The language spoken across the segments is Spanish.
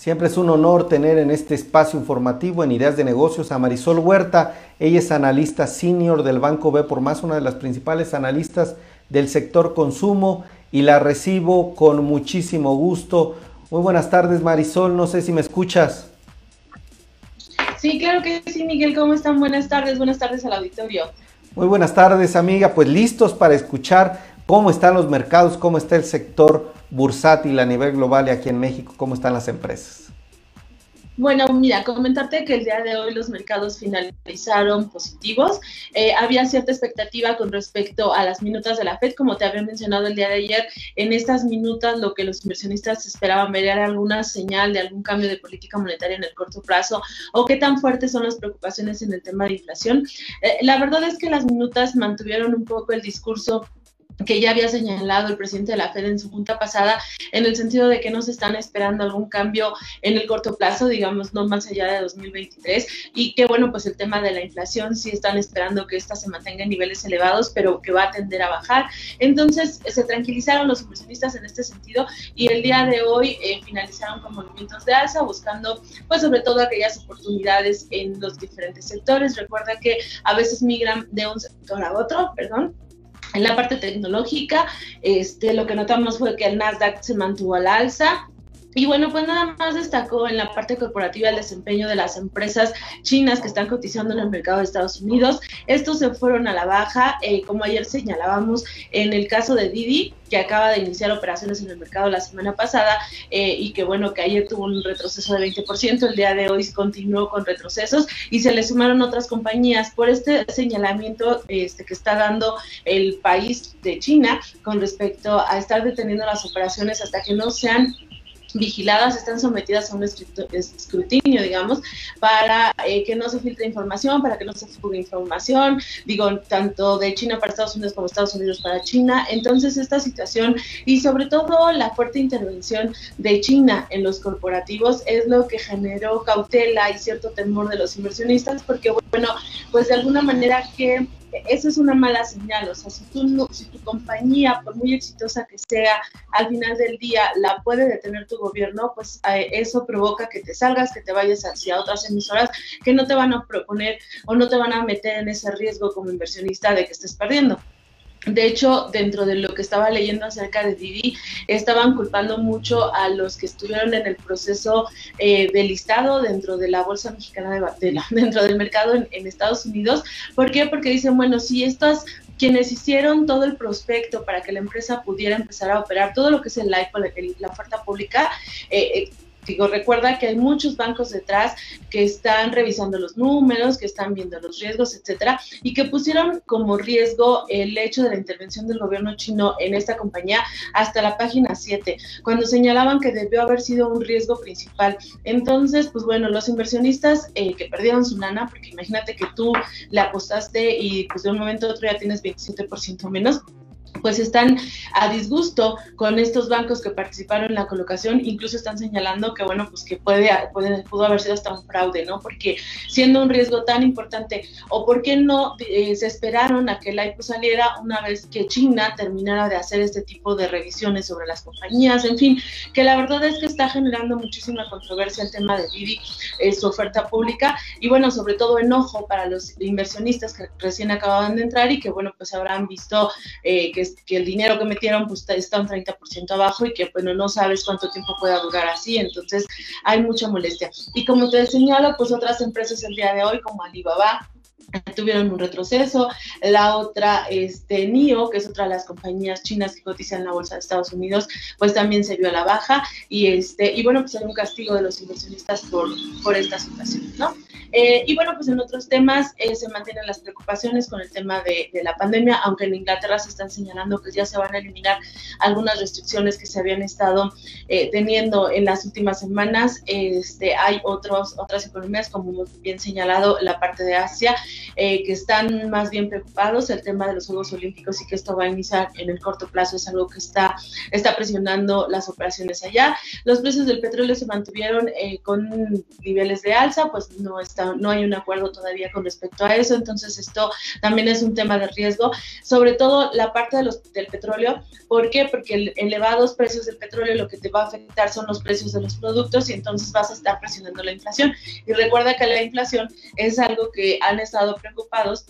Siempre es un honor tener en este espacio informativo en Ideas de Negocios a Marisol Huerta. Ella es analista senior del Banco B por más, una de las principales analistas del sector consumo y la recibo con muchísimo gusto. Muy buenas tardes Marisol, no sé si me escuchas. Sí, claro que sí, Miguel, ¿cómo están? Buenas tardes, buenas tardes al auditorio. Muy buenas tardes, amiga, pues listos para escuchar cómo están los mercados, cómo está el sector bursátil a nivel global y aquí en México, cómo están las empresas. Bueno, mira, comentarte que el día de hoy los mercados finalizaron positivos. Eh, había cierta expectativa con respecto a las minutas de la Fed, como te había mencionado el día de ayer. En estas minutas lo que los inversionistas esperaban ver era alguna señal de algún cambio de política monetaria en el corto plazo o qué tan fuertes son las preocupaciones en el tema de inflación. Eh, la verdad es que las minutas mantuvieron un poco el discurso que ya había señalado el presidente de la Fed en su junta pasada, en el sentido de que no se están esperando algún cambio en el corto plazo, digamos, no más allá de 2023, y que bueno, pues el tema de la inflación sí están esperando que ésta se mantenga en niveles elevados, pero que va a tender a bajar. Entonces, se tranquilizaron los inversionistas en este sentido y el día de hoy eh, finalizaron con movimientos de alza, buscando pues sobre todo aquellas oportunidades en los diferentes sectores. Recuerda que a veces migran de un sector a otro, perdón, en la parte tecnológica, este, lo que notamos fue que el Nasdaq se mantuvo al alza, y bueno, pues nada más destacó en la parte corporativa el desempeño de las empresas chinas que están cotizando en el mercado de Estados Unidos. Estos se fueron a la baja, eh, como ayer señalábamos en el caso de Didi, que acaba de iniciar operaciones en el mercado la semana pasada eh, y que bueno, que ayer tuvo un retroceso de 20%, el día de hoy continuó con retrocesos y se le sumaron otras compañías por este señalamiento este, que está dando el país de China con respecto a estar deteniendo las operaciones hasta que no sean vigiladas, están sometidas a un escrutinio, digamos, para eh, que no se filtre información, para que no se fugue información, digo, tanto de China para Estados Unidos como Estados Unidos para China. Entonces, esta situación y sobre todo la fuerte intervención de China en los corporativos es lo que generó cautela y cierto temor de los inversionistas, porque, bueno, pues de alguna manera que eso es una mala señal, o sea, si, tú si tu compañía, por muy exitosa que sea, al final del día la puede detener tu gobierno, pues eh, eso provoca que te salgas, que te vayas hacia otras emisoras que no te van a proponer o no te van a meter en ese riesgo como inversionista de que estés perdiendo. De hecho, dentro de lo que estaba leyendo acerca de Didi, estaban culpando mucho a los que estuvieron en el proceso eh, de listado dentro de la Bolsa Mexicana, de, dentro del mercado en, Estados Unidos. ¿Por qué? Porque dicen, bueno, si estas quienes hicieron todo el prospecto para que la empresa pudiera empezar a operar, todo lo que es el LIFO, la, oferta pública, eh, Digo, recuerda que hay muchos bancos detrás que están revisando los números, que están viendo los riesgos, etcétera, y que pusieron como riesgo el hecho de la intervención del gobierno chino en esta compañía hasta la página 7, cuando señalaban que debió haber sido un riesgo principal. Entonces, pues bueno, los inversionistas eh, que perdieron su lana, porque imagínate que tú le apostaste y pues de un momento a otro ya tienes 27% menos, pues están a disgusto con estos bancos que participaron en la colocación, incluso están señalando que bueno, pues que puede, pudo haber sido hasta un fraude, ¿no? Porque siendo un riesgo tan importante, o por qué no eh, se esperaron a que el IPO saliera una vez que China terminara de hacer este tipo de revisiones sobre las compañías, en fin, que la verdad es que está generando muchísima controversia el tema de Didi, eh, su oferta pública, y bueno, sobre todo enojo para los inversionistas que recién acababan de entrar y que bueno, pues habrán visto eh, que que, el dinero que metieron pues está un 30% abajo y que bueno, no sabes cuánto tiempo pueda durar así, entonces hay mucha molestia. Y como te señalo, pues otras empresas el día de hoy como Alibaba, tuvieron un retroceso. La otra, este, NIO, que es otra de las compañías chinas que cotizan en la bolsa de Estados Unidos, pues también se vio a la baja y este, y bueno, pues hay un castigo de los inversionistas por, por esta situación, ¿no? Eh, y bueno, pues en otros temas eh, se mantienen las preocupaciones con el tema de, la pandemia, aunque en Inglaterra se están señalando que ya se van a eliminar algunas restricciones que se habían estado eh, teniendo en las últimas semanas. Este, hay otros, otras economías, como hemos bien señalado, la parte de Asia, que están más bien preocupados. El tema de los Juegos Olímpicos y que esto va a iniciar en el corto plazo es algo que está, está presionando las operaciones allá. Los precios del petróleo se mantuvieron con niveles de alza, pues no está no hay un acuerdo todavía con respecto a eso, entonces esto también es un tema de riesgo, sobre todo la parte de los, del petróleo, ¿por qué? Porque el, elevados precios del petróleo lo que te va a afectar son los precios de los productos y entonces vas a estar presionando la inflación. Y recuerda que la inflación es algo que han estado preocupados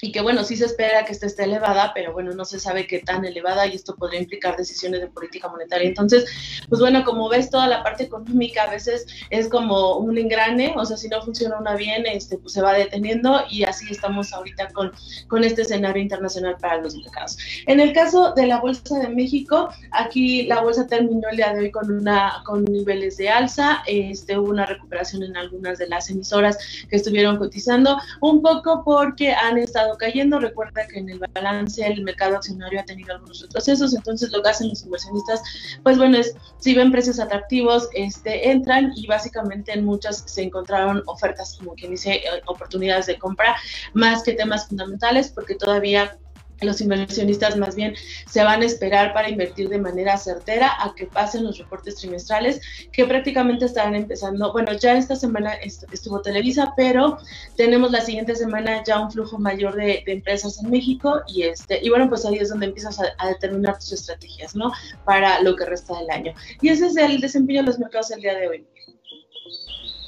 y que bueno, sí se espera que esté elevada, pero bueno, no se sabe qué tan elevada y esto podría implicar decisiones de política monetaria. Entonces, pues bueno, como ves, toda la parte económica a veces es como un engrane, o sea, si no funciona una bien, este, pues se va deteniendo y así estamos ahorita con, con este escenario internacional para los mercados. En el caso de la Bolsa de México, aquí la bolsa terminó el día de hoy con, una, con niveles de alza, este, hubo una recuperación en algunas de las emisoras que estuvieron cotizando, un poco porque han estado cayendo. Recuerda que en el balance el mercado accionario ha tenido algunos retrocesos, entonces lo que hacen los inversionistas, pues bueno, es si ven precios atractivos, este, entran y básicamente en muchas se encontraron ofertas, como quien dice, eh, oportunidades de compra, más que temas fundamentales, porque todavía los inversionistas más bien se van a esperar para invertir de manera certera a que pasen los reportes trimestrales que prácticamente estarán empezando. Bueno, ya esta semana estuvo Televisa, pero tenemos la siguiente semana ya un flujo mayor de, empresas en México y este y bueno, pues ahí es donde empiezas a, a, determinar tus estrategias, ¿no? Para lo que resta del año. Y ese es el desempeño de los mercados el día de hoy.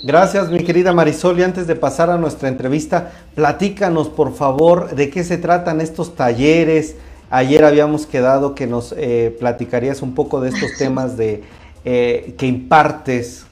Gracias, mi querida Marisol. Y antes de pasar a nuestra entrevista, platícanos, por favor, de qué se tratan estos talleres. Ayer habíamos quedado que nos eh, platicarías un poco de estos temas de eh, que impartes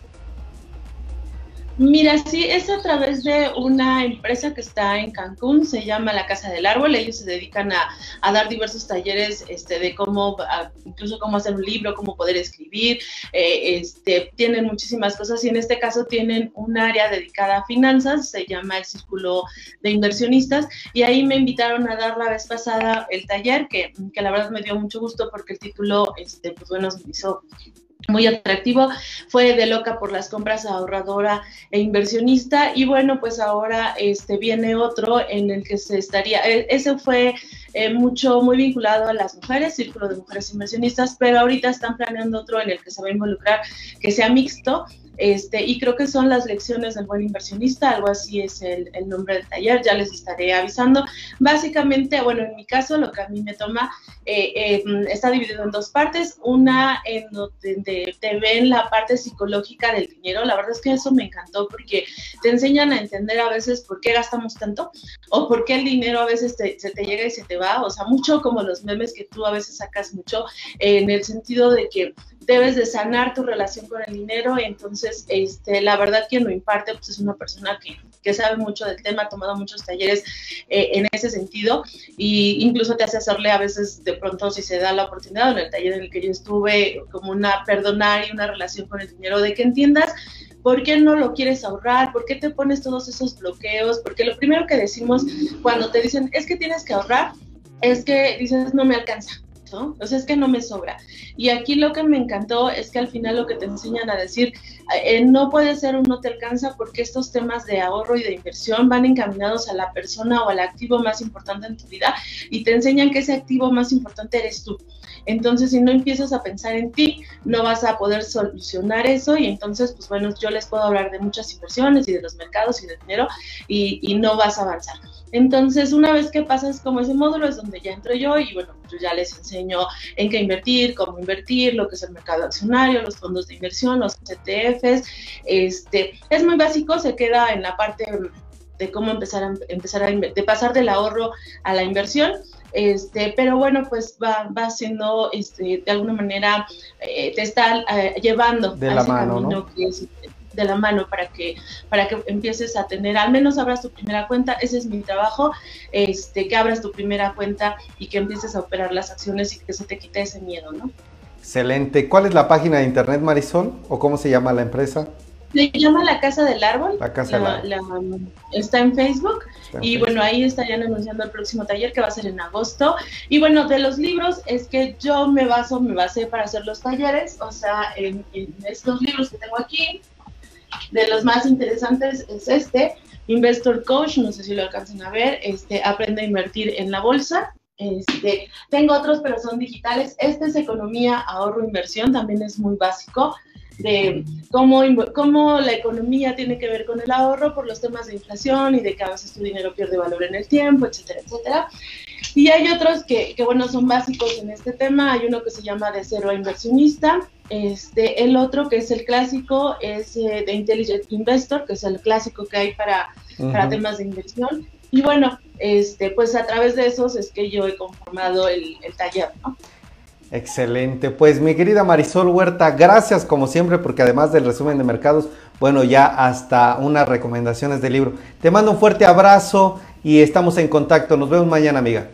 Mira, sí, es a través de una empresa que está en Cancún, se llama La Casa del Árbol. Ellos se dedican a, dar diversos talleres este, de cómo, incluso cómo hacer un libro, cómo poder escribir. Eh, este, tienen muchísimas cosas y en este caso tienen un área dedicada a finanzas, se llama el Círculo de Inversionistas. Y ahí me invitaron a dar la vez pasada el taller, que, que la verdad me dio mucho gusto porque el título, este, pues bueno, se hizo muy atractivo, fue de loca por las compras ahorradora e inversionista y bueno, pues ahora este viene otro en el que se estaría, e, ese fue eh, mucho, muy vinculado a las mujeres, Círculo de Mujeres Inversionistas, pero ahorita están planeando otro en el que se va a involucrar que sea mixto, este, y creo que son las lecciones del buen inversionista, algo así es el, nombre del taller, ya les estaré avisando. Básicamente, bueno, en mi caso lo que a mí me toma eh, eh, está dividido en dos partes, una en donde te ven la parte psicológica del dinero, la verdad es que eso me encantó porque te enseñan a entender a veces por qué gastamos tanto o por qué el dinero a veces se te llega y se te va, o sea, mucho como los memes que tú a veces sacas mucho en el sentido de que debes de sanar tu relación con el dinero. Entonces, este, la verdad quien lo imparte pues es una persona que, que sabe mucho del tema, ha tomado muchos talleres eh, en ese sentido e incluso te hace hacerle a veces de pronto si se da la oportunidad, en el taller en el que yo estuve, como una perdonar y una relación con el dinero, de que entiendas ¿Por qué no lo quieres ahorrar? ¿Por qué te pones todos esos bloqueos? Porque lo primero que decimos cuando te dicen es que tienes que ahorrar, es que dices no me alcanza. ¿No? O sea, es que no me sobra. Y aquí lo que me encantó es que al final lo que te enseñan a decir, eh, no puede ser un no te alcanza porque estos temas de ahorro y de inversión van encaminados a la persona o al activo más importante en tu vida y te enseñan que ese activo más importante eres tú. Entonces, si no empiezas a pensar en ti, no vas a poder solucionar eso y entonces, pues bueno, yo les puedo hablar de muchas inversiones y de los mercados y de dinero y no vas a avanzar. Entonces, una vez que pasas como ese módulo es donde ya entro yo y bueno, yo ya les enseño en qué invertir, cómo invertir, lo que es el mercado accionario, los fondos de inversión, los ETFs. Este, es muy básico, se queda en la parte de cómo empezar a, empezar a de pasar del ahorro a la inversión. Este, pero bueno, pues va, va siendo, este, de alguna manera, eh, te está eh, llevando de a la ese mano, camino que es de la mano para que, para que empieces a tener, al menos abras tu primera cuenta, ese es mi trabajo, este, que abras tu primera cuenta y que empieces a operar las acciones y que se te quite ese miedo, ¿no? Excelente. ¿Cuál es la página de internet, Marisol? ¿O cómo se llama la empresa? Se llama La Casa del Árbol. La Casa del Árbol. está en Facebook. y bueno, ahí estarían anunciando el próximo taller que va a ser en agosto. Y bueno, de los libros es que yo me baso, me basé para hacer los talleres, o sea, en estos libros que tengo aquí, de los más interesantes es este, Investor Coach, no sé si lo alcanzan a ver, este, aprende a invertir en la bolsa. Este, tengo otros, pero son digitales. Este es economía, ahorro, inversión, también es muy básico. de cómo, cómo la economía tiene que ver con el ahorro por los temas de inflación y de que a veces tu dinero pierde valor en el tiempo, etcétera, etcétera. Y hay otros que, que, bueno, son básicos en este tema. Hay uno que se llama de cero a inversionista. Este, el otro que es el clásico es eh, de Intelligent Investor, que es el clásico que hay para, para temas de inversión. Y bueno, este, pues a través de esos es que yo he conformado el, el taller, ¿no? Excelente. Pues mi querida Marisol Huerta, gracias como siempre porque además del resumen de mercados, bueno, ya hasta unas recomendaciones de libro. Te mando un fuerte abrazo y estamos en contacto. Nos vemos mañana, amiga.